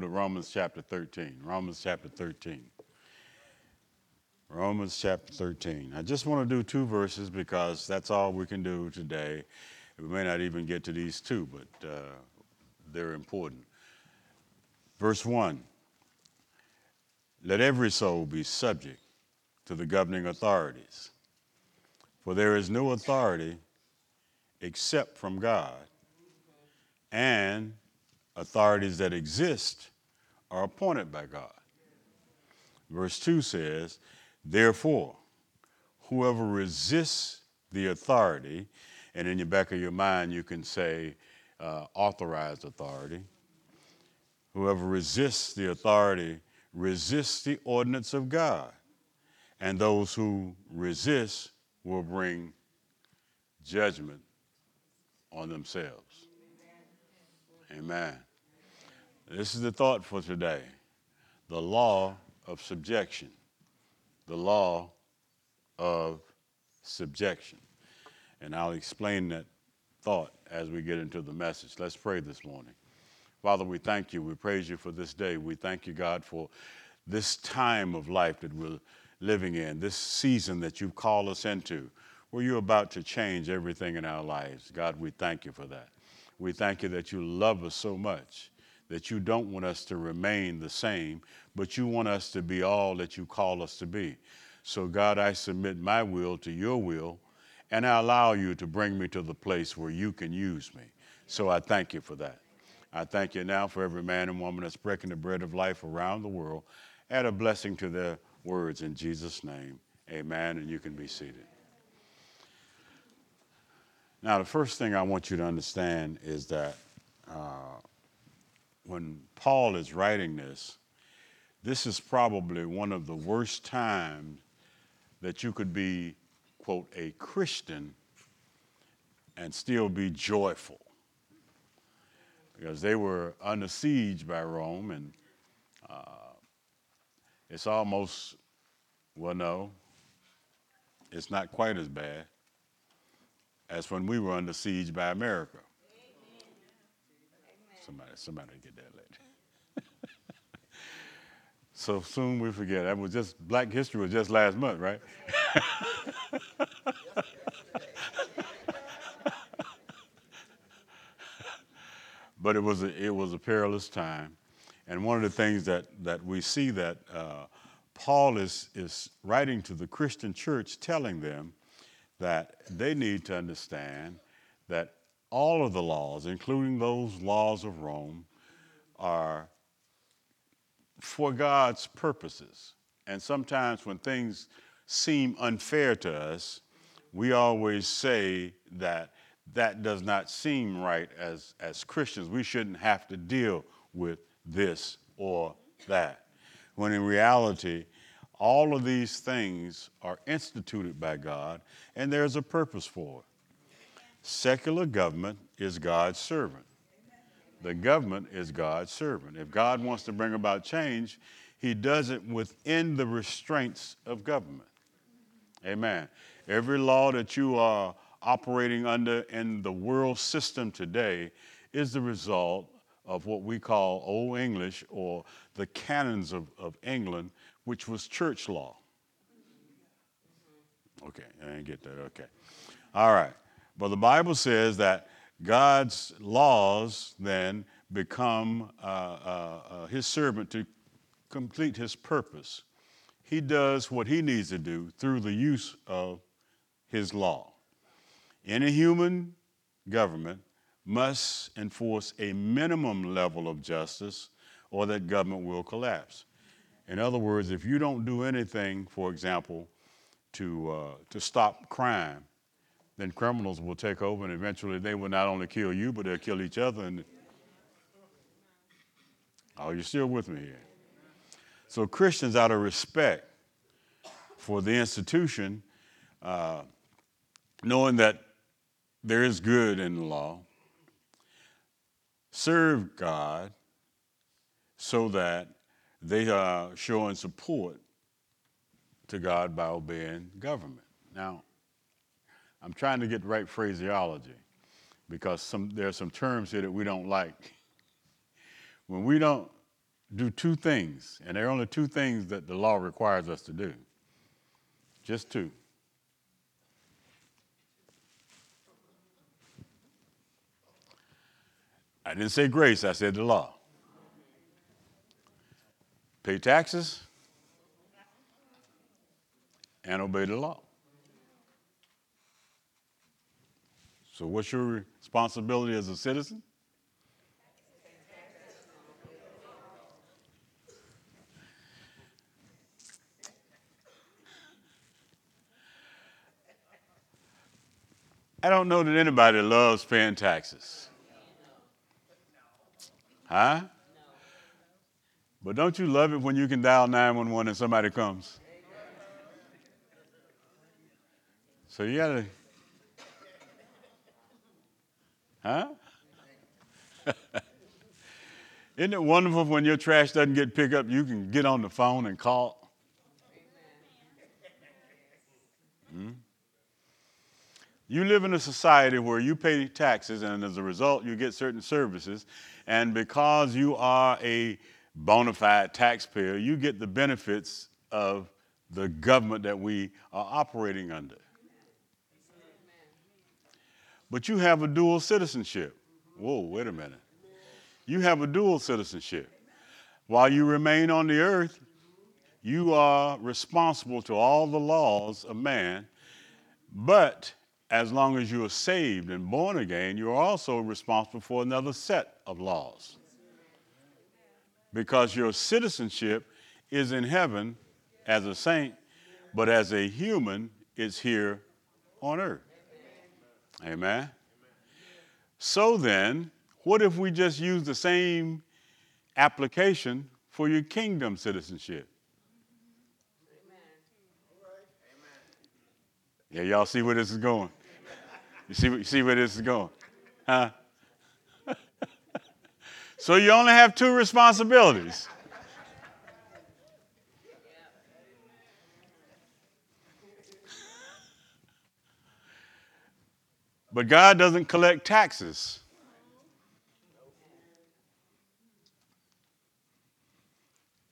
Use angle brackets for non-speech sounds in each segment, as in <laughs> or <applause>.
to Romans chapter 13. Romans chapter 13. Romans chapter 13. I just want to do two verses because that's all we can do today. We may not even get to these two, but uh, they're important. Verse 1 Let every soul be subject to the governing authorities, for there is no authority except from God, and authorities that exist are appointed by God. Verse 2 says, Therefore, whoever resists the authority, and in the back of your mind you can say uh, authorized authority, whoever resists the authority resists the ordinance of God, and those who resist will bring judgment on themselves. Amen. This is the thought for today the law of subjection. The law of subjection. And I'll explain that thought as we get into the message. Let's pray this morning. Father, we thank you. We praise you for this day. We thank you, God, for this time of life that we're living in, this season that you've called us into, where you're about to change everything in our lives. God, we thank you for that. We thank you that you love us so much that you don't want us to remain the same, but you want us to be all that you call us to be. So, God, I submit my will to your will, and I allow you to bring me to the place where you can use me. So, I thank you for that. I thank you now for every man and woman that's breaking the bread of life around the world. Add a blessing to their words in Jesus' name. Amen. And you can be seated. Now, the first thing I want you to understand is that uh, when Paul is writing this, this is probably one of the worst times that you could be, quote, a Christian and still be joyful. Because they were under siege by Rome, and uh, it's almost, well, no, it's not quite as bad as when we were under siege by America. Somebody, somebody get that later. <laughs> so soon we forget. That was just Black History was just last month, right? <laughs> but it was a, it was a perilous time, and one of the things that that we see that uh, Paul is is writing to the Christian church, telling them that they need to understand that all of the laws, including those laws of Rome, are for God's purposes. And sometimes when things seem unfair to us, we always say that that does not seem right as, as Christians. We shouldn't have to deal with this or that. When in reality, all of these things are instituted by God and there's a purpose for it. Secular government is God's servant. The government is God's servant. If God wants to bring about change, he does it within the restraints of government. Amen. Every law that you are operating under in the world system today is the result of what we call Old English or the canons of, of England, which was church law. Okay, I didn't get that. Okay. All right. But the Bible says that God's laws then become uh, uh, uh, his servant to complete his purpose. He does what he needs to do through the use of his law. Any human government must enforce a minimum level of justice or that government will collapse. In other words, if you don't do anything, for example, to, uh, to stop crime, then criminals will take over and eventually they will not only kill you, but they'll kill each other. And oh, you're still with me here. So Christians, out of respect for the institution, uh, knowing that there is good in the law, serve God so that they are showing support to God by obeying government. Now, I'm trying to get the right phraseology because some, there are some terms here that we don't like. <laughs> When we don't do two things, and there are only two things that the law requires us to do. Just two. I didn't say grace, I said the law. Pay taxes and obey the law. So, what's your responsibility as a citizen? I don't know that anybody loves paying taxes. Huh? But don't you love it when you can dial 911 and somebody comes? So you gotta, huh? <laughs> Isn't it wonderful when your trash doesn't get picked up, you can get on the phone and call? Hmm? You live in a society where you pay taxes, and as a result, you get certain services. And because you are a bona fide taxpayer, you get the benefits of the government that we are operating under. But you have a dual citizenship. Whoa, wait a minute. You have a dual citizenship. While you remain on the earth, you are responsible to all the laws of man, but as long as you are saved and born again, you are also responsible for another set of laws. Because your citizenship is in heaven as a saint, but as a human, it's here on earth. Amen. So then, what if we just use the same application for your kingdom citizenship? Yeah, y'all see where this is going? You see, you see where this is going? Huh? <laughs> so you only have two responsibilities. But God doesn't collect taxes.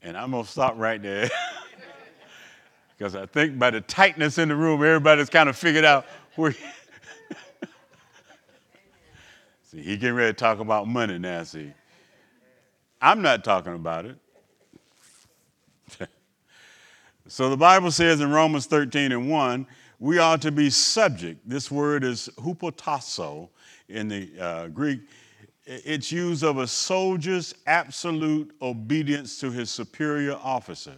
And I'm going to stop right there. <laughs> because I think by the tightness in the room, everybody's kind of figured out where. <laughs> see, he getting ready to talk about money now, see. I'm not talking about it. <laughs> so the Bible says in Romans 13 and 1, we are to be subject. This word is hupotasso in the uh, Greek. It's used of a soldier's absolute obedience to his superior officer.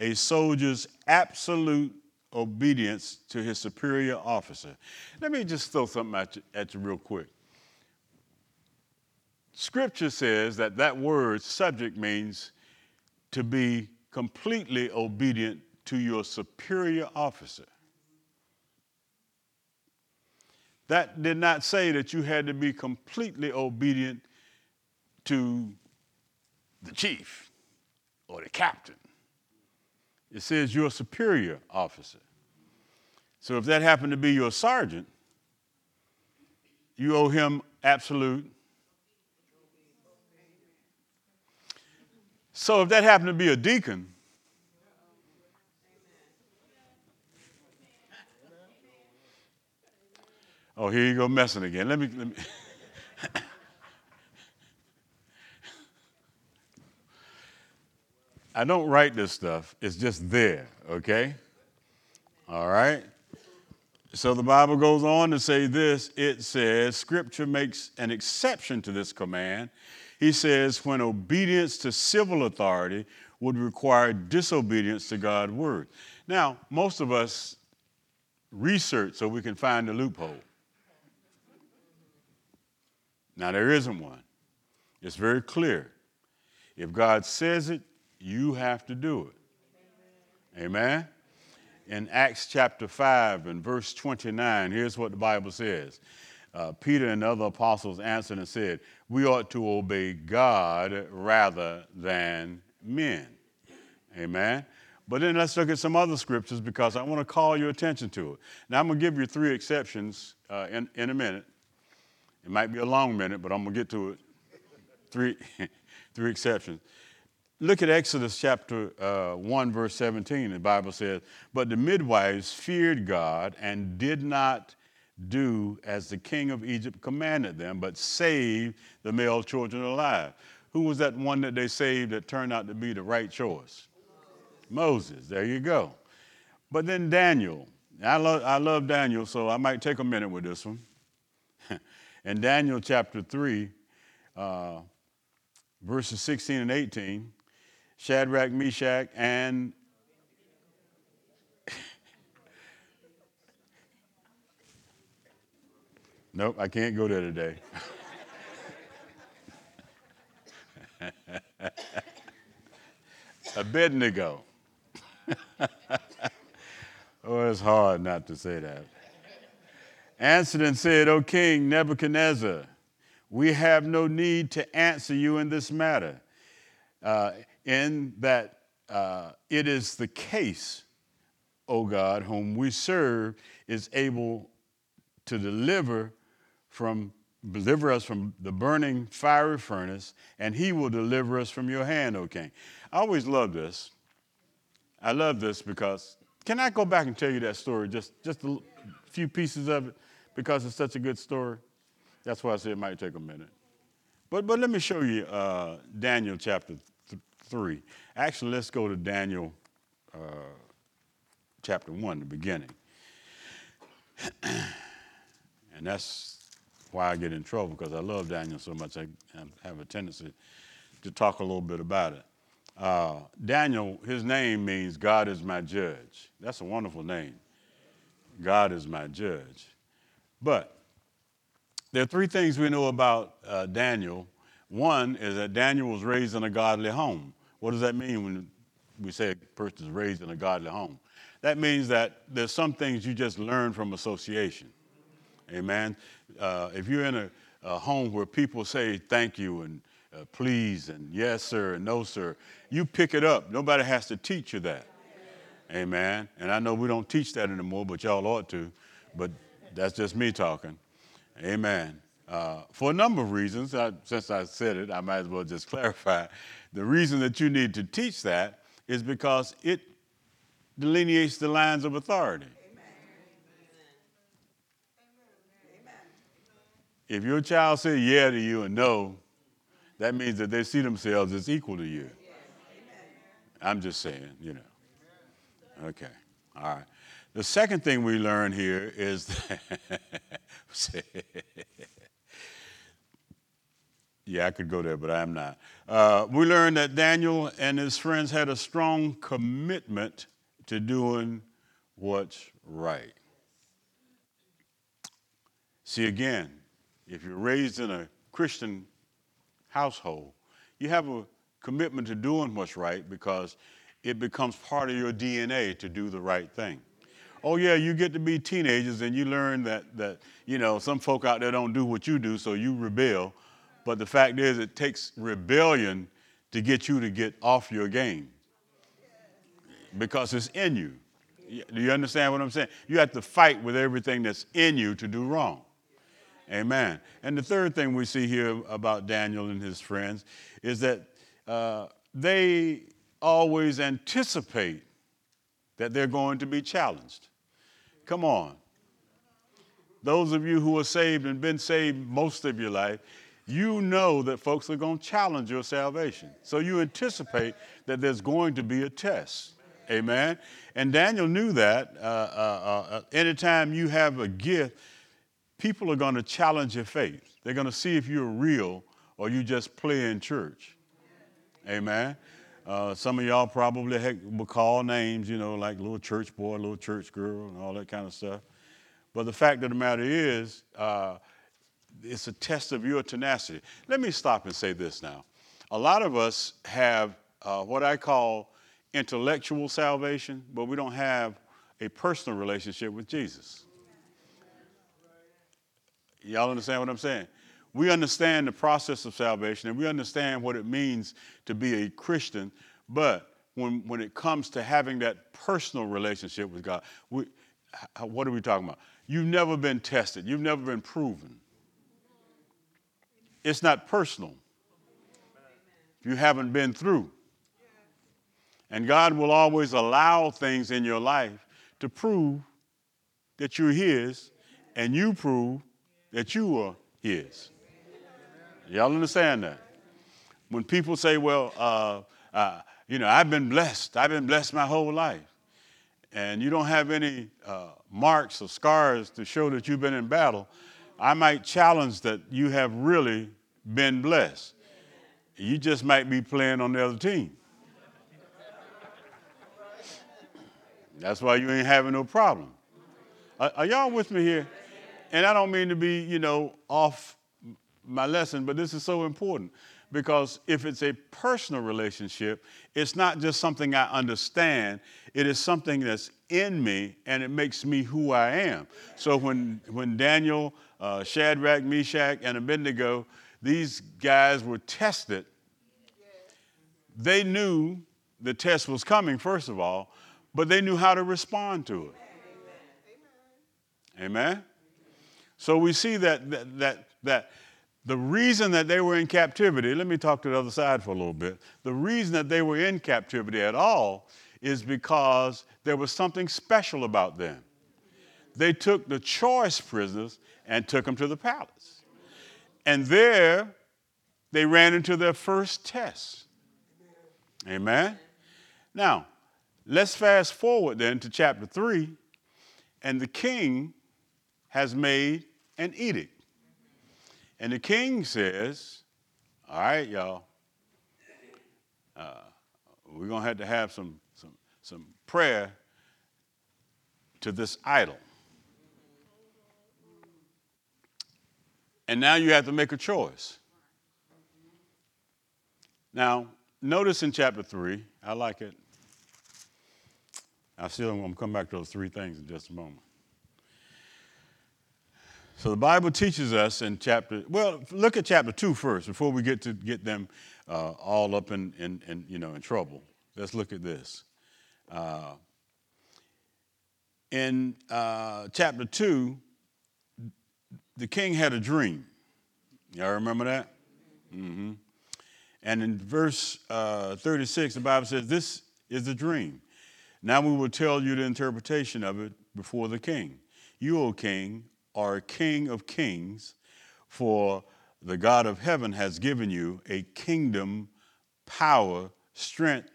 A soldier's absolute obedience to his superior officer. Let me just throw something at you, at you real quick. Scripture says that that word subject means to be completely obedient to your superior officer. That did not say that you had to be completely obedient to the chief or the captain. It says your superior officer. So if that happened to be your sergeant, you owe him absolute. So if that happened to be a deacon, Oh, here you go messing again. Let me. Let me. I don't write this stuff, it's just there, okay? All right? So the Bible goes on to say this it says, Scripture makes an exception to this command. He says, when obedience to civil authority would require disobedience to God's word. Now, most of us research so we can find the loophole. Now, there isn't one. It's very clear. If God says it, you have to do it. Amen? In Acts chapter 5 and verse 29, here's what the Bible says uh, Peter and the other apostles answered and said, We ought to obey God rather than men. Amen? But then let's look at some other scriptures because I want to call your attention to it. Now, I'm going to give you three exceptions uh, in, in a minute. It might be a long minute, but I'm going to get to it. Three, <laughs> three exceptions. look at Exodus chapter uh, 1, verse 17. The Bible says, But the midwives feared God and did not do as the king of Egypt commanded them, but saved the male children alive. Who was that one that they saved that turned out to be the right choice? Moses. There you go. But then Daniel. I love, I love Daniel, so I might take a minute with this one. <laughs> In Daniel chapter 3, uh, verses 16 and 18, Shadrach, Meshach, and <laughs> Nope, I can't go there today. <laughs> Abednego. <laughs> oh, it's hard not to say that. Answered and said, O King Nebuchadnezzar, we have no need to answer you in this matter, uh, in that uh, it is the case, O God, whom we serve, is able to deliver from deliver us from the burning fiery furnace, and he will deliver us from your hand, O king. I always love this. I love this because can I go back and tell you that story, just, just a few pieces of it, because it's such a good story? That's why I said it might take a minute. But, but let me show you uh, Daniel chapter th- 3. Actually, let's go to Daniel uh, chapter 1, the beginning. <clears throat> and that's why I get in trouble because I love Daniel so much. I have a tendency to talk a little bit about it. Uh, Daniel, his name means God is my judge. That's a wonderful name. God is my judge. But there are three things we know about uh, Daniel. One is that Daniel was raised in a godly home. What does that mean when we say a person is raised in a godly home? That means that there's some things you just learn from association. Amen. Uh, if you're in a, a, home where people say thank you and uh, please and yes, sir, and no, sir, you pick it up. Nobody has to teach you that. Amen. And I know we don't teach that anymore, but y'all ought to. But that's just me talking. Amen. Uh, for a number of reasons, I, since I said it, I might as well just <laughs> clarify. The reason that you need to teach that is because it delineates the lines of authority. Amen. If your child says yeah to you and no, that means that they see themselves as equal to you. I'm just saying, you know. Okay, all right. The second thing we learn here is that <laughs> yeah, I could go there, but I am not. Uh, we learn that Daniel and his friends had a strong commitment to doing what's right. See, again, if you're raised in a Christian household, you have a commitment to doing what's right because it becomes part of your DNA to do the right thing. Oh yeah, you get to be teenagers and you learn that that you know some folk out there don't do what you do, so you rebel. But the fact is, it takes rebellion to get you to get off your game because it's in you. Do you understand what I'm saying? You have to fight with everything that's in you to do wrong. Amen. And the third thing we see here about Daniel and his friends is that uh, they always anticipate that they're going to be challenged. Come on. Those of you who are saved and been saved most of your life, you know that folks are going to challenge your salvation. So you anticipate that there's going to be a test. Amen. And Daniel knew that. Uh, uh, uh, anytime you have a gift, people are going to challenge your faith. They're going to see if you're real or you just play in church. Amen. Uh, some of y'all probably heck, will call names, you know, like little church boy, little church girl, and all that kind of stuff. But the fact of the matter is, uh, it's a test of your tenacity. Let me stop and say this now. A lot of us have uh, what I call intellectual salvation, but we don't have a personal relationship with Jesus. Y'all understand what I'm saying? We understand the process of salvation and we understand what it means to be a Christian, but when, when it comes to having that personal relationship with God, we, what are we talking about? You've never been tested, you've never been proven. It's not personal. You haven't been through. And God will always allow things in your life to prove that you're His and you prove that you are His. Y'all understand that? When people say, well, uh, uh, you know, I've been blessed, I've been blessed my whole life, and you don't have any uh, marks or scars to show that you've been in battle, I might challenge that you have really been blessed. You just might be playing on the other team. That's why you ain't having no problem. Are, are, y'all with me here? And I don't mean to be, you know, off my lesson, but this is so important because if it's a personal relationship, it's not just something I understand, it is something that's in me and it makes me who I am. So when, when Daniel, uh, Shadrach, Meshach, and Abednego, these guys were tested, they knew the test was coming, first of all, but they knew how to respond to it. Amen. Amen? So we see that, that, that, that the reason that they were in captivity, let me talk to the other side for a little bit. The reason that they were in captivity at all is because there was something special about them. They took the choice prisoners and took them to the palace. And there they ran into their first test. Amen. Now, let's fast forward then to chapter 3, and the king has made an edict. And the king says, All right, y'all, uh, we're going to have to have some, some, some prayer to this idol. And now you have to make a choice. Now, notice in chapter 3, I like it. I still, I'm going to come back to those three things in just a moment. So the Bible teaches us in chapter, well, look at chapter 2 first before we get to get them uh, all up in, in, in, you know, in trouble. Let's look at this. Uh, in uh, chapter 2, the king had a dream. Y'all remember that? Mm-hmm. And in verse uh, 36, the Bible says, This is a dream. Now we will tell you the interpretation of it before the king. You, O king, are King of kings, for the God of heaven has given you a kingdom, power, strength,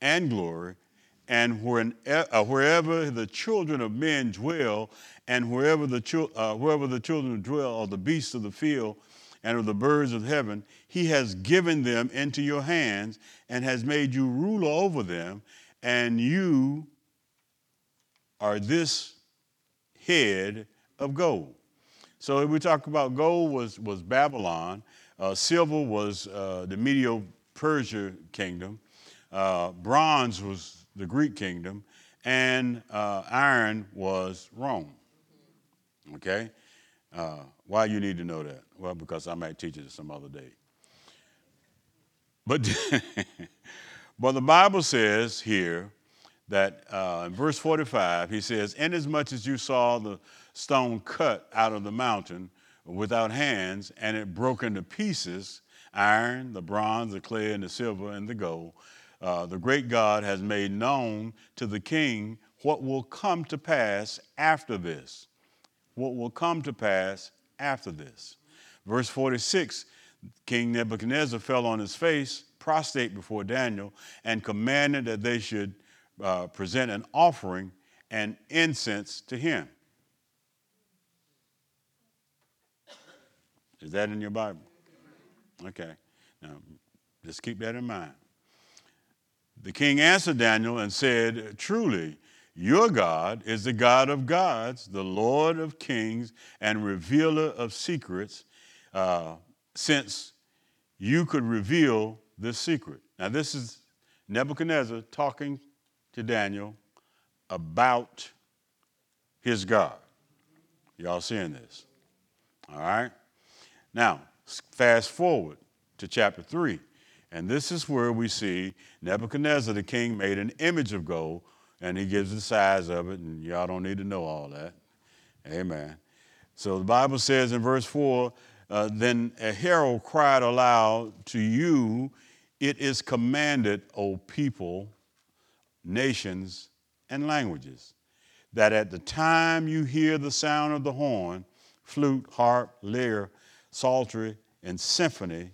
and glory. And uh, wherever the children of men dwell, and wherever the, uh, wherever the children dwell, of the beasts of the field, and of the birds of heaven, he has given them into your hands and has made you ruler over them, and you are this head of gold. So we talk about gold was, was Babylon, uh, silver was uh, the Medio Persia kingdom, uh, bronze was the Greek kingdom, and uh, iron was Rome. Okay? Uh, why you need to know that? Well, because I might teach it some other day. But, <laughs> but the Bible says here that uh, in verse 45, he says, Inasmuch as you saw the stone cut out of the mountain without hands, and it broke into pieces iron, the bronze, the clay, and the silver, and the gold. Uh, the great God has made known to the king what will come to pass after this. What will come to pass after this. Verse 46 King Nebuchadnezzar fell on his face, prostrate before Daniel, and commanded that they should uh, present an offering and incense to him. Is that in your Bible? Okay. Now, just keep that in mind. The king answered Daniel and said, Truly, your God is the God of gods, the Lord of kings, and revealer of secrets, uh, since you could reveal this secret. Now, this is Nebuchadnezzar talking to Daniel about his God. Y'all seeing this? All right? Now, fast forward to chapter 3. And this is where we see Nebuchadnezzar, the king, made an image of gold, and he gives the size of it, and y'all don't need to know all that. Amen. So the Bible says in verse 4 uh, Then a herald cried aloud to you it is commanded, O people, nations, and languages, that at the time you hear the sound of the horn, flute, harp, lyre, psaltery, and symphony,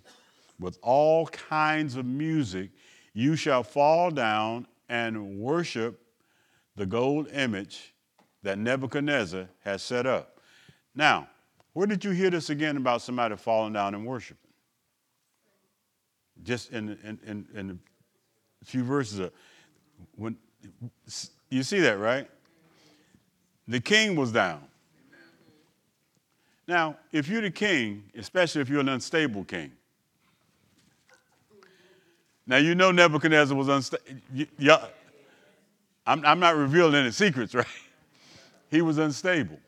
with all kinds of music, you shall fall down and worship the gold image that Nebuchadnezzar has set up. Now, where did you hear this again about somebody falling down and worshiping? Just in, in, in, in a few verses. Of, when, you see that, right? The king was down. Now, if you're the king, especially if you're an unstable king, now you know Nebuchadnezzar was unstable. I'm, I'm not revealing any secrets, <laughs> right? He was unstable.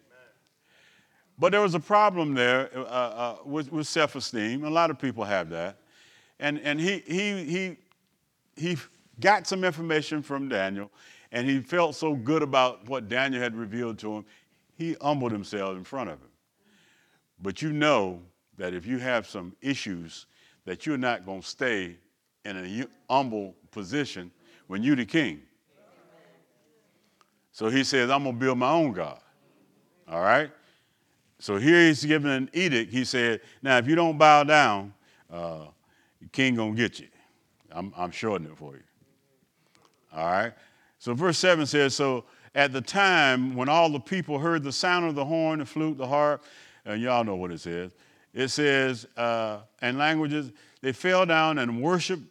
But there was a problem there uh, uh, with, with self esteem. A lot of people have that. And, and he, he, he, he got some information from Daniel, and he felt so good about what Daniel had revealed to him, he humbled himself in front of him. But you know that if you have some issues, that you're not going to stay in a humble position when you're the king. So he says, I'm going to build my own God. All right? So here he's giving an edict. He said, Now, if you don't bow down, uh, the king going to get you. I'm, I'm shortening it for you. All right? So verse 7 says, So at the time when all the people heard the sound of the horn, the flute, the harp, and y'all know what it says. It says, uh, in languages, they fell down and worshiped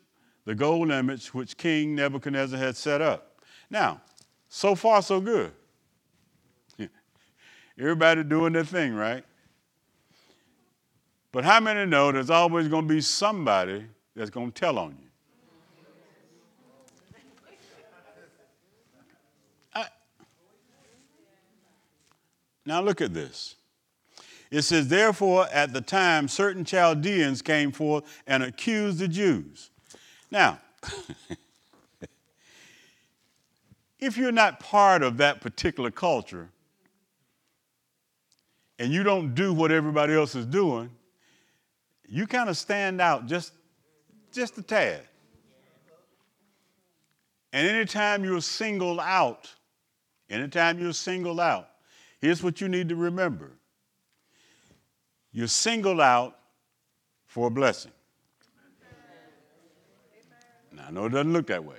the gold image which King Nebuchadnezzar had set up. Now, so far, so good. <laughs> Everybody doing their thing, right? But how many know there's always going to be somebody that's going to tell on you? I, now look at this. It says, Therefore, at the time, certain Chaldeans came forth and accused the Jews. Now, <laughs> if you're not part of that particular culture and you don't do what everybody else is doing, you kind of stand out just, just a tad. And anytime you're singled out, anytime you're singled out, here's what you need to remember you're singled out for a blessing. Now, I know it doesn't look that way.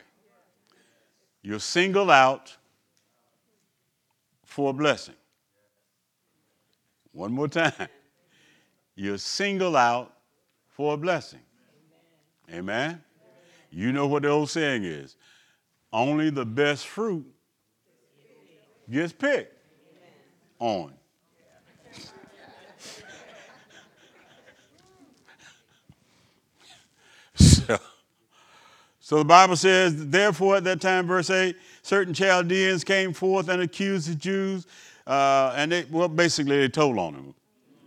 You're singled out for a blessing. One more time. You're singled out for a blessing. Amen. You know what the old saying is only the best fruit gets picked on. So the Bible says, therefore, at that time, verse 8, certain Chaldeans came forth and accused the Jews, uh, and they, well, basically, they told on them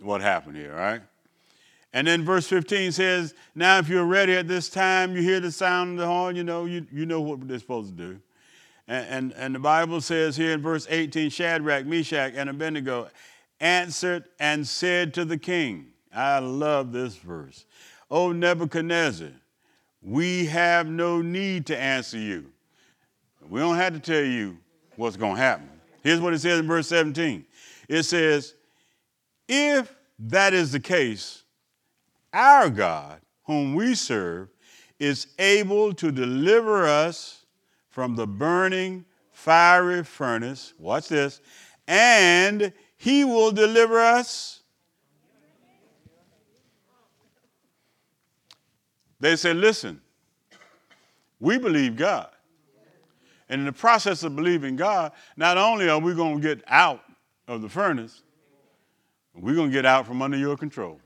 what happened here, right? And then verse 15 says, Now if you're ready at this time, you hear the sound of the horn, you know, you, you know what they're supposed to do. And, and, and the Bible says here in verse 18, Shadrach, Meshach, and Abednego answered and said to the king, I love this verse. O Nebuchadnezzar, we have no need to answer you. We don't have to tell you what's going to happen. Here's what it says in verse 17 it says, If that is the case, our God, whom we serve, is able to deliver us from the burning fiery furnace. Watch this. And he will deliver us. They said, listen, we believe God. And in the process of believing God, not only are we going to get out of the furnace, we're going to get out from under your control.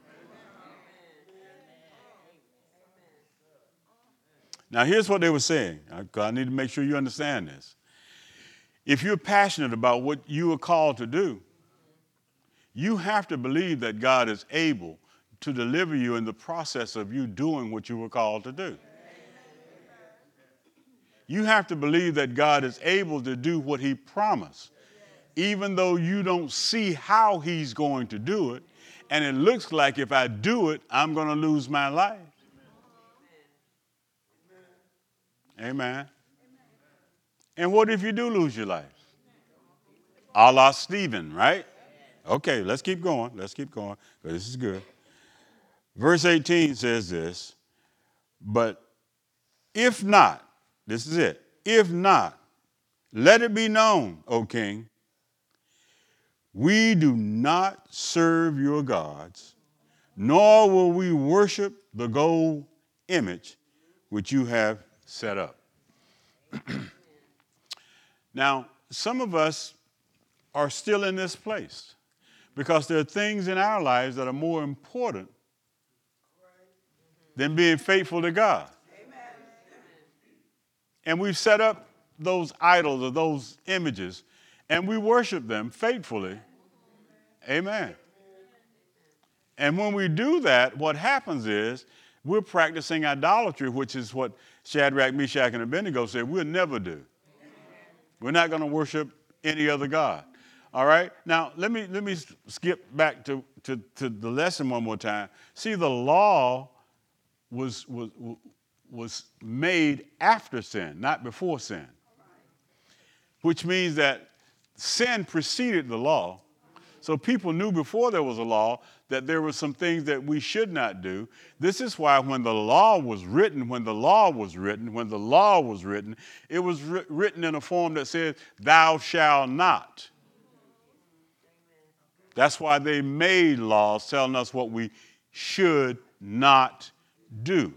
Now, here's what they were saying. I need to make sure you understand this. If you're passionate about what you are called to do, you have to believe that God is able to deliver you in the process of you doing what you were called to do. You have to believe that God is able to do what He promised, even though you don't see how He's going to do it. And it looks like if I do it, I'm going to lose my life. Amen. And what if you do lose your life? A la Stephen, right? Okay, let's keep going. Let's keep going. This is good. Verse 18 says this, but if not, this is it, if not, let it be known, O king, we do not serve your gods, nor will we worship the gold image which you have set up. <clears throat> now, some of us are still in this place because there are things in our lives that are more important than being faithful to God. And we've set up those idols or those images and we worship them faithfully. Amen. And when we do that, what happens is we're practicing idolatry, which is what Shadrach, Meshach, and Abednego said we'll never do. We're not going to worship any other God. All right? Now, let me, let me skip back to, to, to the lesson one more time. See, the law was, was, was made after sin, not before sin, which means that sin preceded the law. So people knew before there was a law that there were some things that we should not do. This is why when the law was written, when the law was written, when the law was written, it was written in a form that said, Thou shalt not. That's why they made laws telling us what we should not do.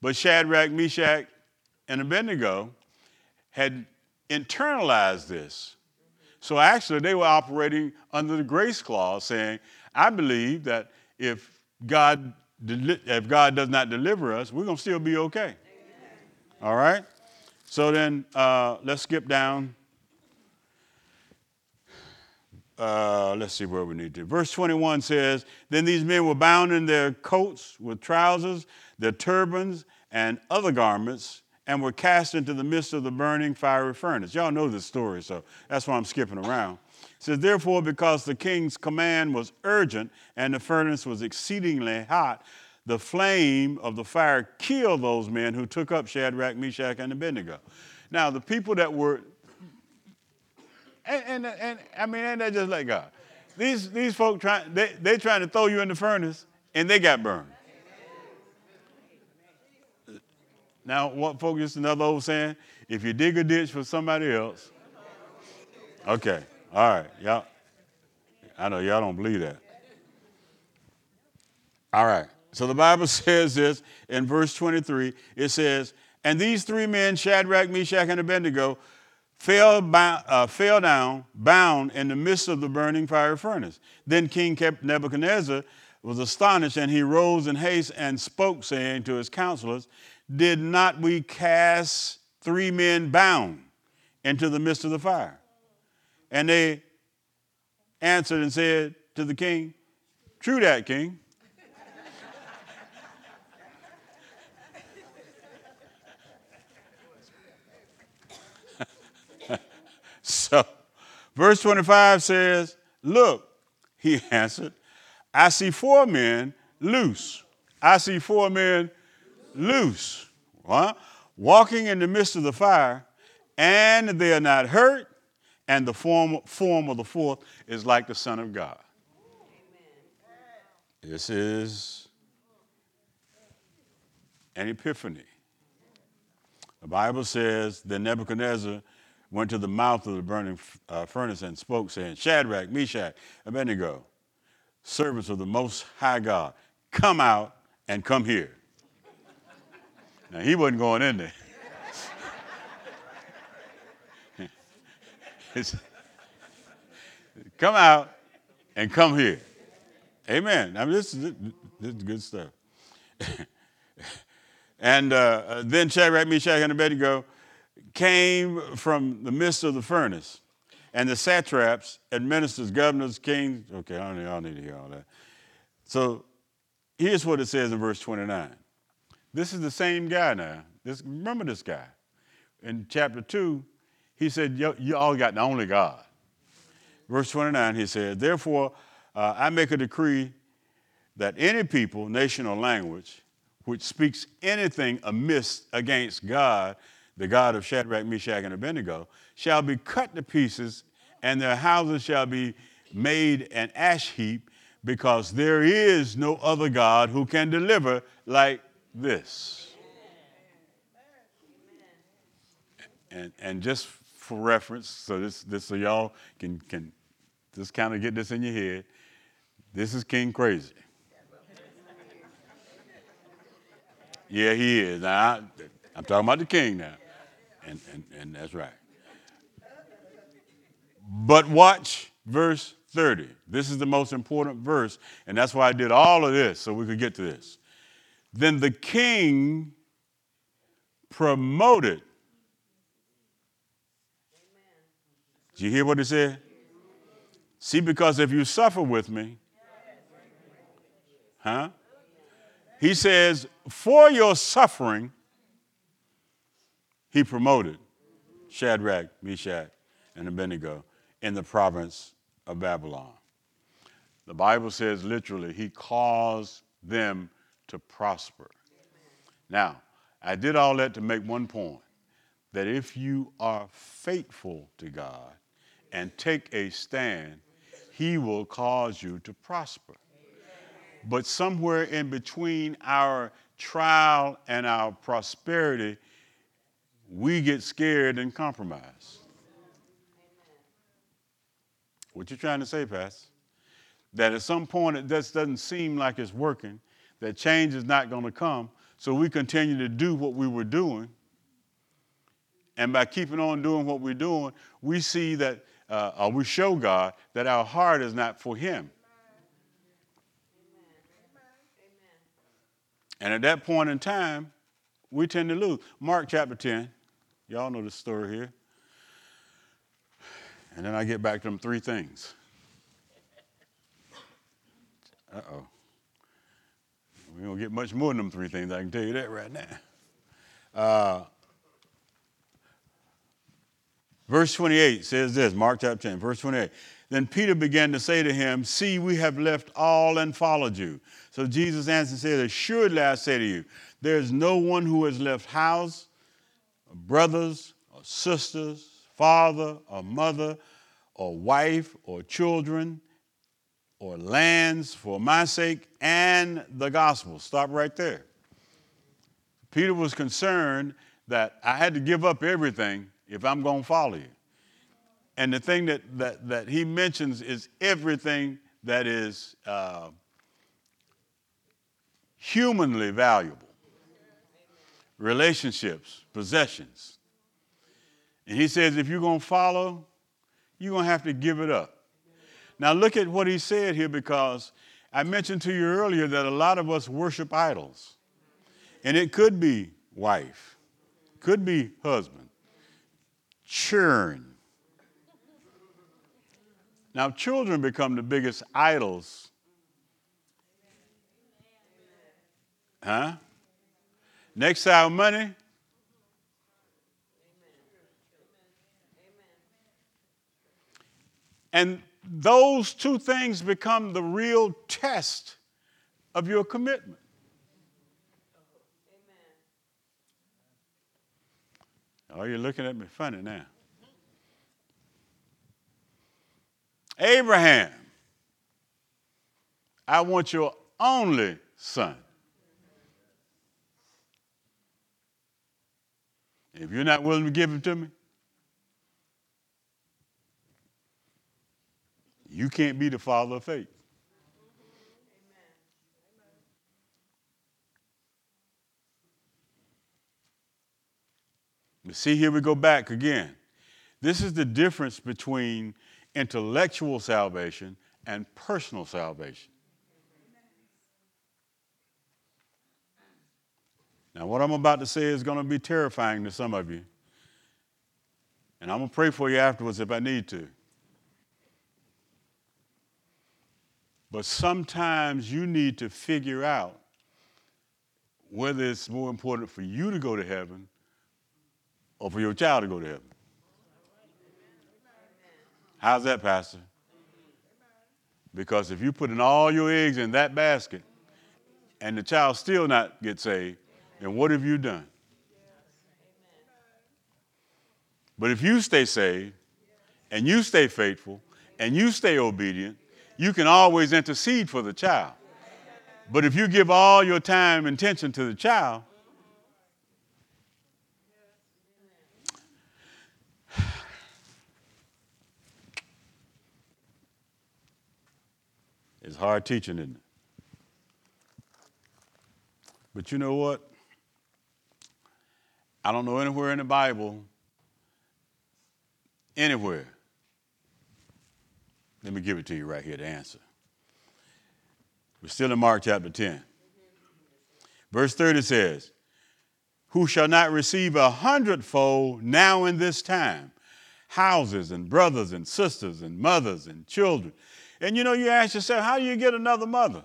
But Shadrach, Meshach, and Abednego had internalized this. So actually, they were operating under the grace clause, saying, I believe that if God, if God does not deliver us, we're going to still be okay. All right? So then uh, let's skip down uh, let's see where we need to. Verse 21 says, Then these men were bound in their coats with trousers, their turbans, and other garments, and were cast into the midst of the burning fiery furnace. Y'all know this story, so that's why I'm skipping around. It says, Therefore, because the king's command was urgent and the furnace was exceedingly hot, the flame of the fire killed those men who took up Shadrach, Meshach, and Abednego. Now, the people that were and, and, and I mean, ain't that just like God? These, these folk trying, they, they trying to throw you in the furnace and they got burned. Now, what used to another old saying, if you dig a ditch for somebody else, okay, all right, y'all. I know y'all don't believe that. All right. So the Bible <laughs> says this in verse 23. It says, And these three men, Shadrach, Meshach, and Abednego, fell, uh, fell down, bound in the midst of the burning fire furnace. Then King Nebuchadnezzar was astonished, and he rose in haste and spoke, saying to his counselors, Did not we cast three men bound into the midst of the fire? And they answered and said to the king, True that, king. <laughs> So, verse 25 says, Look, he <laughs> answered, I see four men loose. I see four men loose, huh? walking in the midst of the fire, and they are not hurt, and the form, form of the fourth is like the Son of God. Amen. This is an epiphany. The Bible says that Nebuchadnezzar went to the mouth of the burning uh, furnace and spoke, saying, Shadrach, Meshach, Abednego, servants of the Most High God, come out and come here. now, he wasn't going in there. <laughs> come out and come here. Amen. I mean, this is, this is good stuff. <laughs> and uh, then Shadrach, Meshach, and Abednego came from the midst of the furnace, and the satraps, administrators, governors, kings. Okay, I don't, I don't need to hear all that. So here's what it says in verse 29. This is the same guy now. This, remember this guy. In chapter 2, he said, You all got the only God. Verse 29, he said, Therefore, uh, I make a decree that any people, nation, or language which speaks anything amiss against God, the God of Shadrach, Meshach, and Abednego, shall be cut to pieces, and their houses shall be made an ash heap, because there is no other God who can deliver like this. And, and just for reference, so this, this so y'all can, can just kind of get this in your head. This is King Crazy. Yeah, he is. Now, I, am talking about the king now. And, and, and that's right. But watch verse 30. This is the most important verse, and that's why I did all of this, so we could get to this. Then the king promoted. Did you hear what he said? See, because if you suffer with me, huh? He says, for your suffering, he promoted Shadrach, Meshach, and Abednego in the province of Babylon. The Bible says literally, he caused them to prosper. Now, I did all that to make one point that if you are faithful to God and take a stand, he will cause you to prosper. But somewhere in between our trial and our prosperity, we get scared and compromise. What you trying to say, Pastor? That at some point it just doesn't seem like it's working, that change is not going to come, so we continue to do what we were doing. And by keeping on doing what we're doing, we see that, uh, we show God that our heart is not for Him. And at that point in time, we tend to lose. Mark chapter 10, y'all know the story here. And then I get back to them three things. Uh oh. We don't get much more than them three things, I can tell you that right now. Uh, verse 28 says this Mark chapter 10, verse 28. Then Peter began to say to him, See, we have left all and followed you. So Jesus answered and said, Assuredly I say to you, there is no one who has left house, brothers, or sisters, father, or mother, or wife, or children, or lands for my sake and the gospel. Stop right there. Peter was concerned that I had to give up everything if I'm going to follow you. And the thing that, that, that he mentions is everything that is uh, humanly valuable relationships, possessions. And he says, if you're going to follow, you're going to have to give it up. Now, look at what he said here because I mentioned to you earlier that a lot of us worship idols. And it could be wife, could be husband, churn, now, children become the biggest idols. Huh? Next to money. And those two things become the real test of your commitment. Oh, you're looking at me funny now. Abraham, I want your only son. If you're not willing to give him to me, you can't be the father of faith. But see, here we go back again. This is the difference between intellectual salvation and personal salvation. Now, what I'm about to say is going to be terrifying to some of you. And I'm going to pray for you afterwards if I need to. But sometimes you need to figure out whether it's more important for you to go to heaven or for your child to go to heaven. How's that, Pastor? Because if you put in all your eggs in that basket and the child still not get saved, then what have you done? But if you stay saved and you stay faithful and you stay obedient, you can always intercede for the child. But if you give all your time and attention to the child, it's hard teaching, isn't it? But you know what? I don't know anywhere in the Bible, anywhere. Let me give it to you right here, the answer. We're still in Mark chapter 10. Verse 30 says, Who shall not receive a hundredfold now in this time? Houses and brothers and sisters and mothers and children. And you know, you ask yourself, how do you get another mother?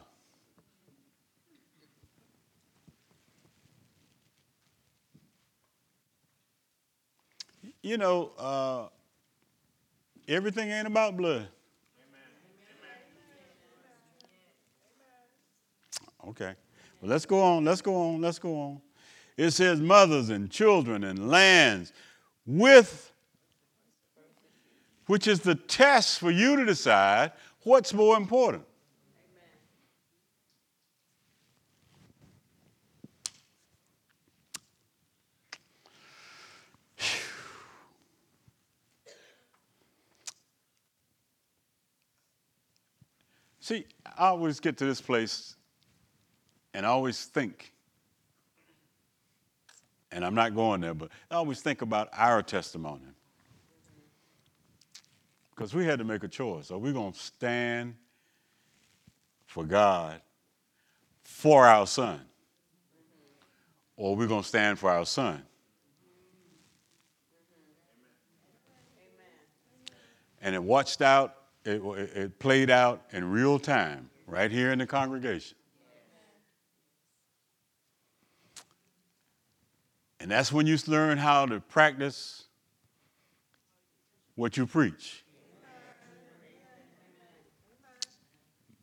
You know, uh, everything ain't about blood. Okay. Well, let's go on. Let's go on. Let's go on. It says mothers and children and lands with, which is the test for you to decide what's more important. See, I always get to this place and I always think, and I'm not going there, but I always think about our testimony. Because we had to make a choice. Are we going to stand for God for our son? Or are we going to stand for our son? And it watched out it, it played out in real time right here in the congregation. And that's when you learn how to practice what you preach.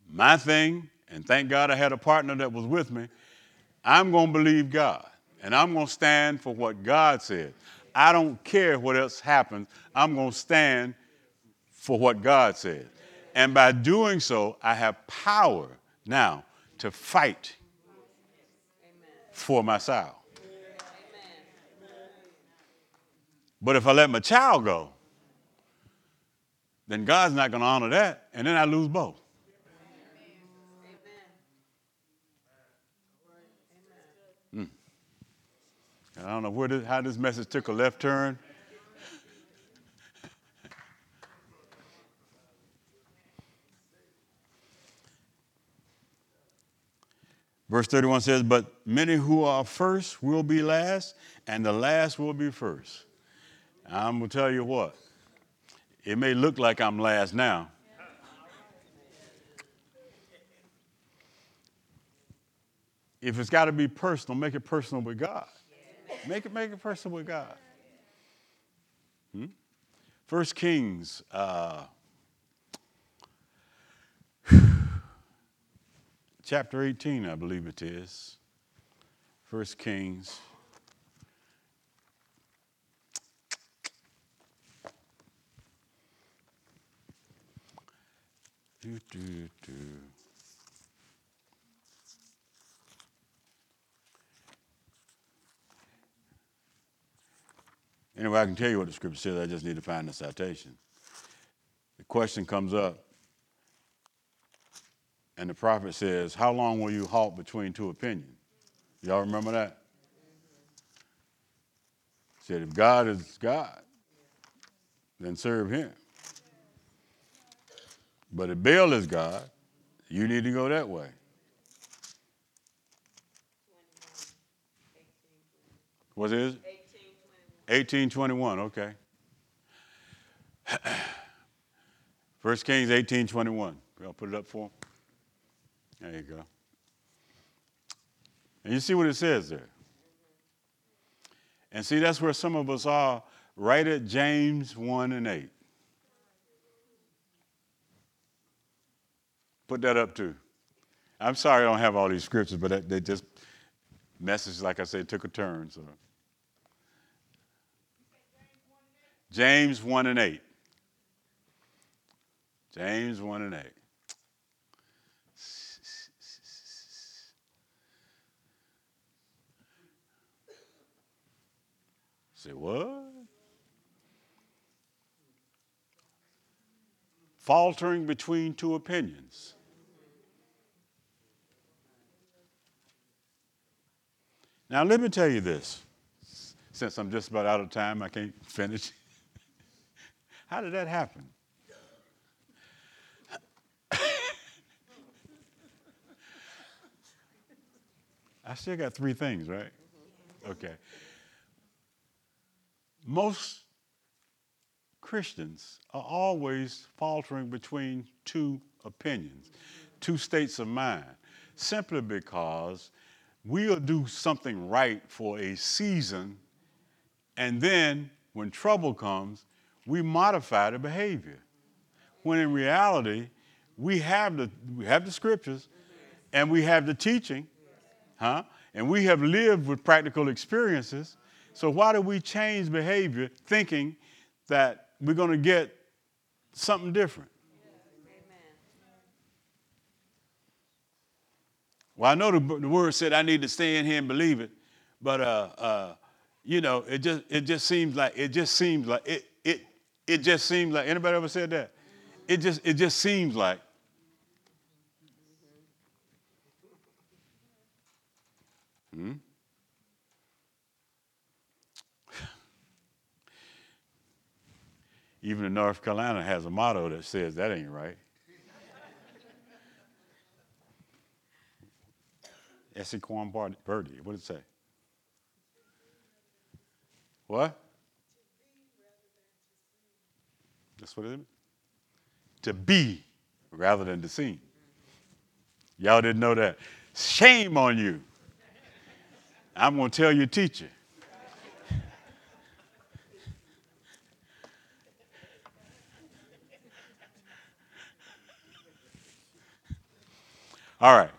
My thing, and thank God I had a partner that was with me, I'm going to believe God and I'm going to stand for what God said. I don't care what else happens, I'm going to stand for what God said. And by doing so, I have power now to fight for my child. But if I let my child go, then God's not going to honor that, and then I lose both. Hmm. I don't know where this, how this message took a left turn. Verse 31 says, But many who are first will be last, and the last will be first. I'm going to tell you what, it may look like I'm last now. If it's got to be personal, make it personal with God. Make it make it personal with God. Hmm? First Kings uh, chapter 18, I believe it is. First Kings. Do, do, do. Anyway, I can tell you what the scripture says. I just need to find the citation. The question comes up and the prophet says, How long will you halt between two opinions? Y'all remember that? He said, If God is God, then serve him. But if Baal is God, you need to go that way. What is it? 1821, okay. <clears throat> First Kings 1821. Y'all put it up for him. There you go. And you see what it says there. And see, that's where some of us are right at James 1 and 8. Put that up too. I'm sorry I don't have all these scriptures, but they just message, like I said, took a turn. So James 1 and 8. James 1 and 8. Say, what? Faltering between two opinions. Now, let me tell you this. Since I'm just about out of time, I can't finish. <laughs> How did that happen? <laughs> I still got three things, right? Okay. Most Christians are always faltering between two opinions, two states of mind, simply because we'll do something right for a season, and then when trouble comes, we modify the behavior. When in reality, we have the, we have the scriptures and we have the teaching, huh? And we have lived with practical experiences. So why do we change behavior thinking that we're going to get something different? Well, I know the, the, word said I need to stay in here and believe it, but uh, uh, you know, it just it just seems like it just seems like it it it just seems like anybody ever said that? It just it just seems like. Hmm? Even in North Carolina has a motto that says that ain't right. Esse quam videri. What did it say? What? That's what it is. To be rather than to seem. Y'all didn't know that. Shame on you. I'm going to tell your teacher. All right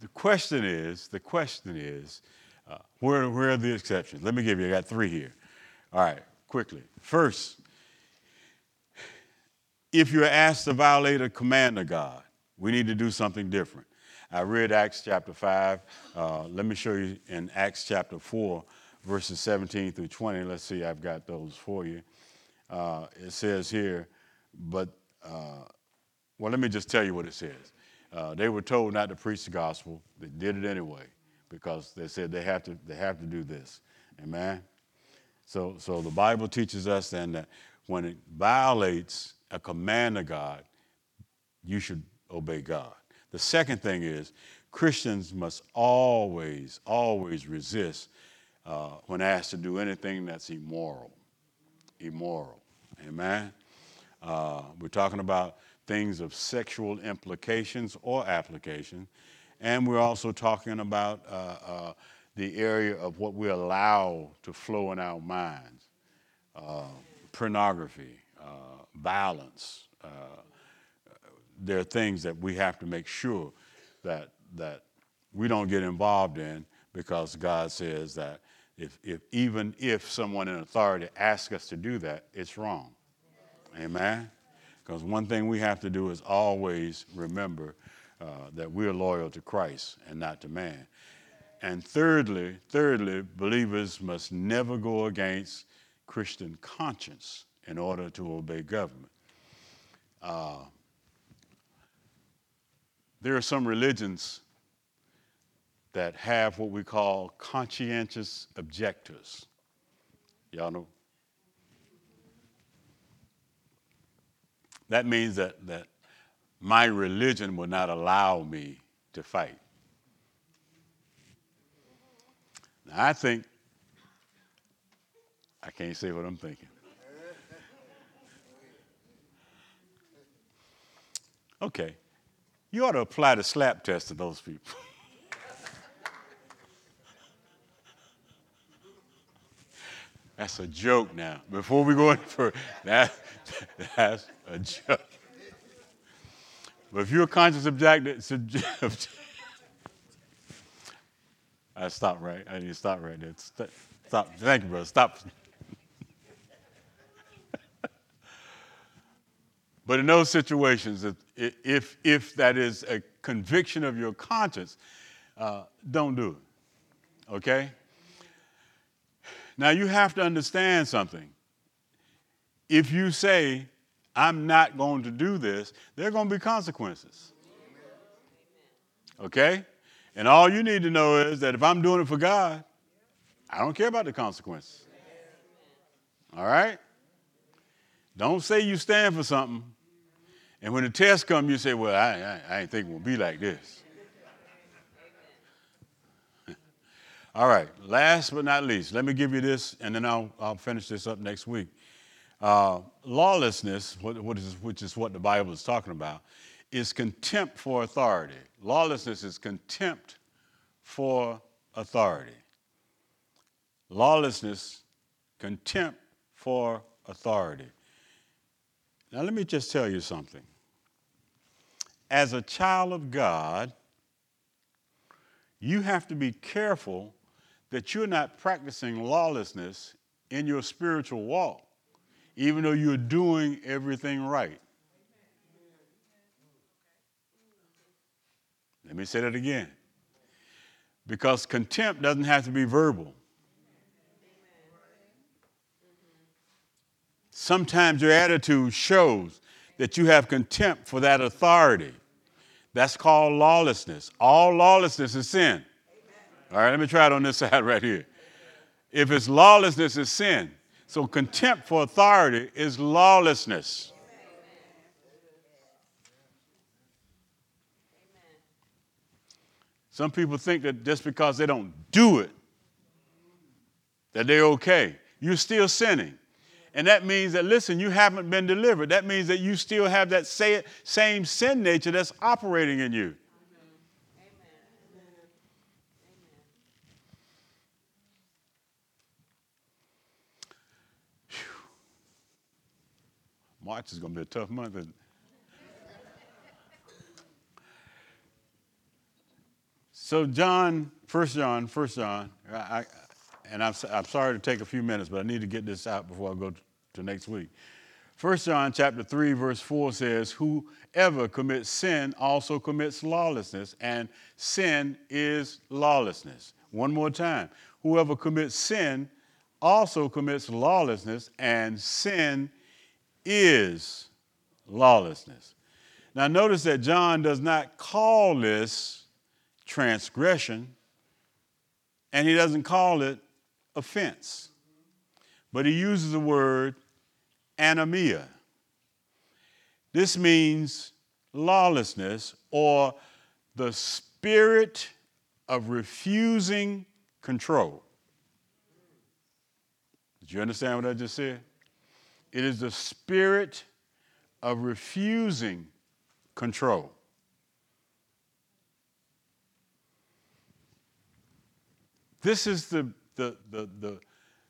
The question is, the question is, uh, where, where are the exceptions? Let me give you, I got three here. All right, quickly. First, if you're asked to violate a command of God, we need to do something different. I read Acts chapter 5. Uh, let me show you in Acts chapter 4, verses 17 through 20. Let's see, I've got those for you. Uh, it says here, but, uh, well, let me just tell you what it says. Uh, they were told not to preach the gospel. They did it anyway because they said they have to, they have to do this. Amen? So, so the Bible teaches us then that when it violates a command of God, you should obey God. The second thing is Christians must always, always resist uh, when asked to do anything that's immoral. Immoral. Amen? Uh, we're talking about things of sexual implications or application. And we're also talking about uh, uh, the area of what we allow to flow in our minds uh, pornography, uh, violence. Uh, there are things that we have to make sure that, that we don't get involved in because God says that if, if, even if someone in authority asks us to do that, it's wrong. Amen? Because one thing we have to do is always remember uh, that we're loyal to Christ and not to man. And thirdly, thirdly, believers must never go against Christian conscience in order to obey government. Uh, there are some religions that have what we call conscientious objectors. Y'all know That means that, that my religion will not allow me to fight. Now, I think, I can't say what I'm thinking. Okay, you ought to apply the slap test to those people. <laughs> That's a joke now. Before we go any further, that, that's a joke. But if you're a conscious objector, <laughs> I stop right. I need to stop right there. Stop. Thank you, brother. Stop. <laughs> but in those situations, if, if that is a conviction of your conscience, uh, don't do it. Okay? Now you have to understand something. If you say, I'm not going to do this, there are going to be consequences. Okay? And all you need to know is that if I'm doing it for God, I don't care about the consequences. All right? Don't say you stand for something, and when the test comes, you say, Well, I, I, I ain't think it will be like this. All right, last but not least, let me give you this, and then I'll, I'll finish this up next week. Uh, lawlessness, what, what is, which is what the Bible is talking about, is contempt for authority. Lawlessness is contempt for authority. Lawlessness, contempt for authority. Now, let me just tell you something. As a child of God, you have to be careful that you're not practicing lawlessness in your spiritual walk even though you're doing everything right. Let me say that again. Because contempt doesn't have to be verbal. Sometimes your attitude shows that you have contempt for that authority. That's called lawlessness. All lawlessness is sin. All right, let me try it on this <laughs> side right here. If it's lawlessness, it's sin. So contempt for authority is lawlessness. Some people think that just because they don't do it, that they're okay. You're still sinning. And that means that, listen, you haven't been delivered. That means that you still have that same sin nature that's operating in you. March is going to be a tough month. so John, First John, First John, I, and I'm, I'm sorry to take a few minutes, but I need to get this out before I go to next week. First John chapter 3 verse 4 says, "Whoever commits sin also commits lawlessness, and sin is lawlessness." One more time. Whoever commits sin also commits lawlessness, and sin is lawlessness. Now, notice that John does not call this transgression, and he doesn't call it offense, but he uses the word anomia. This means lawlessness or the spirit of refusing control. Did you understand what I just said? It is the spirit of refusing control. This is the, the, the, the,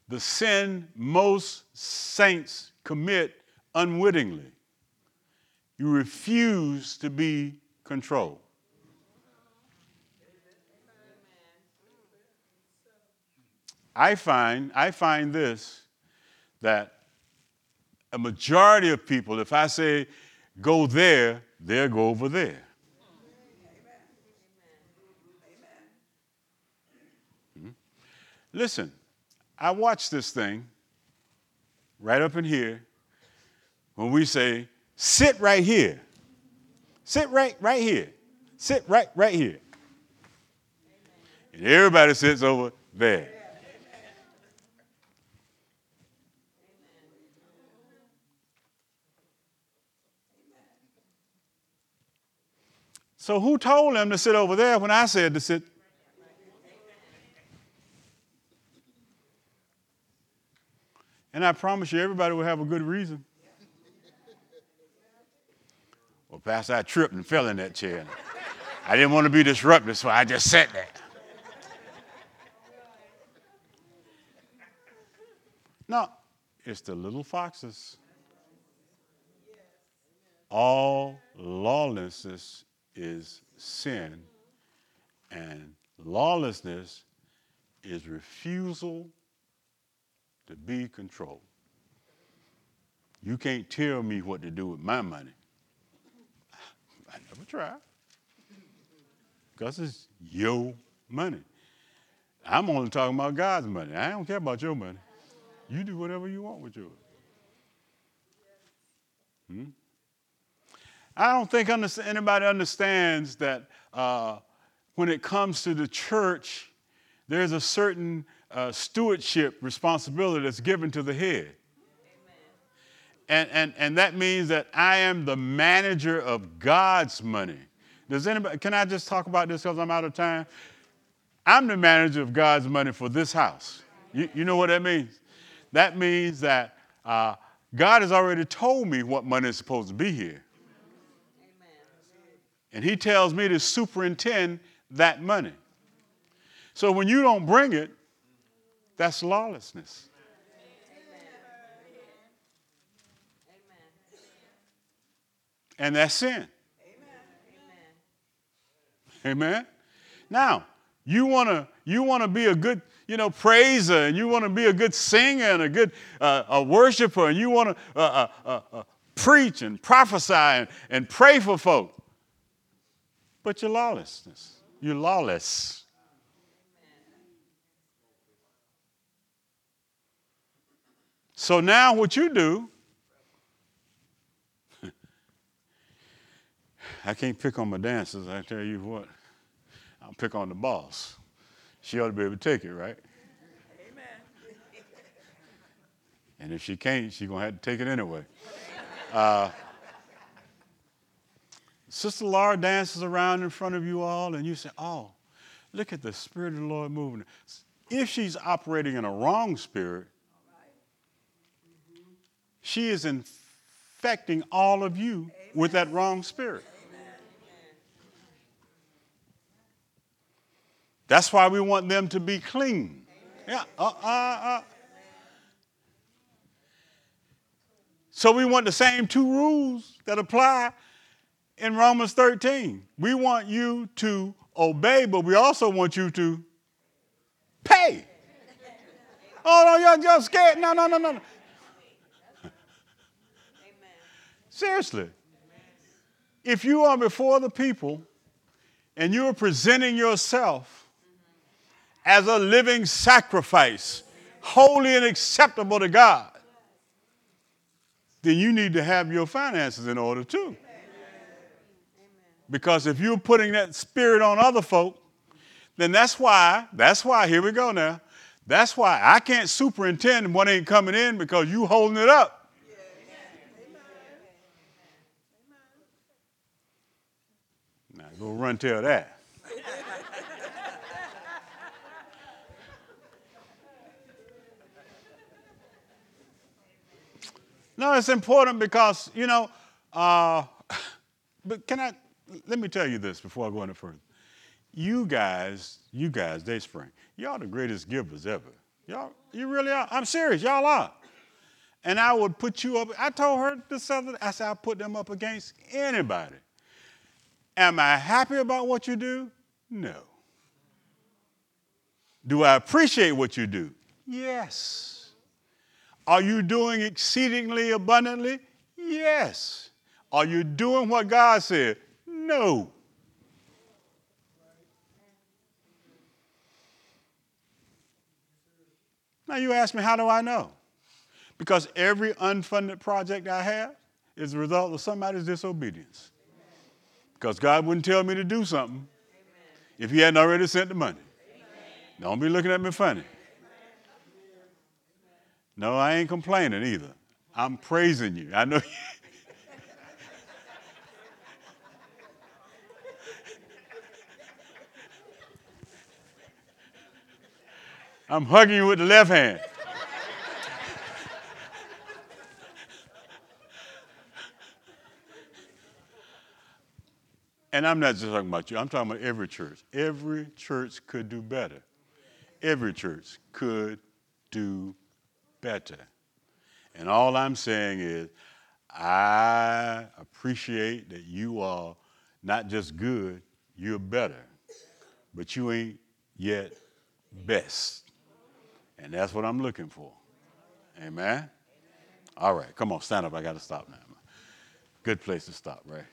the sin most saints commit unwittingly. You refuse to be controlled. I find, I find this that a majority of people, if I say go there, they'll go over there. Hmm? Listen, I watch this thing right up in here when we say, sit right here. Sit right, right here. Sit right, right here. And everybody sits over there. So who told them to sit over there when I said to sit? And I promise you, everybody will have a good reason. Well, Pastor, I tripped and fell in that chair. I didn't want to be disruptive, so I just sat there. No, it's the little foxes all lawlessness is sin, and lawlessness is refusal to be controlled. You can't tell me what to do with my money. I never try. Because it's your money. I'm only talking about God's money. I don't care about your money. You do whatever you want with yours. Hmm? I don't think anybody understands that uh, when it comes to the church, there's a certain uh, stewardship responsibility that's given to the head. And, and, and that means that I am the manager of God's money. Does anybody, can I just talk about this because I'm out of time? I'm the manager of God's money for this house. You, you know what that means? That means that uh, God has already told me what money is supposed to be here. And He tells me to superintend that money. So when you don't bring it, that's lawlessness. And that's sin. Amen. Now, you want to you want to be a good you know praiser and you want to be a good singer and a good uh, a worshiper and you want to uh, uh, uh, uh, preach and prophesy and, and pray for folk but you're lawlessness you're lawless so now what you do <laughs> I can't pick on my dancers I tell you what I'll pick on the boss. She ought to be able to take it, right? Amen. And if she can't, she's going to have to take it anyway. <laughs> Uh, Sister Laura dances around in front of you all, and you say, Oh, look at the Spirit of the Lord moving. If she's operating in a wrong spirit, she is infecting all of you Amen. with that wrong spirit. That's why we want them to be clean. Yeah. Uh, uh, uh. So we want the same two rules that apply in Romans 13. We want you to obey, but we also want you to pay. Oh, no, you're, you're scared. No, no, no, no. Seriously. If you are before the people and you are presenting yourself as a living sacrifice, holy and acceptable to God, then you need to have your finances in order too. Because if you're putting that spirit on other folk, then that's why, that's why, here we go now. That's why I can't superintend what ain't coming in because you holding it up. Now go run tell that. <laughs> No, it's important because, you know, uh, <laughs> but can I, let me tell you this before I go any further. You guys, you guys, they Dayspring, y'all the greatest givers ever. Y'all, you really are. I'm serious, y'all are. And I would put you up, I told her this other, I said I put them up against anybody. Am I happy about what you do? No. Do I appreciate what you do? Yes. Are you doing exceedingly abundantly? Yes. Are you doing what God said? No. Now you ask me, how do I know? Because every unfunded project I have is the result of somebody's disobedience. Because God wouldn't tell me to do something if He hadn't already sent the money. Don't be looking at me funny. No, I ain't complaining either. I'm praising you. I know. <laughs> I'm hugging you with the left hand. and I'm not just talking about you, I'm talking about every church. Every church could do better. Every church could do better. And all I'm saying is, I appreciate that you are not just good, you're better, but you ain't yet best. And that's what I'm looking for. Amen? All right, come on, stand up. I got to stop now. Good place to stop, right?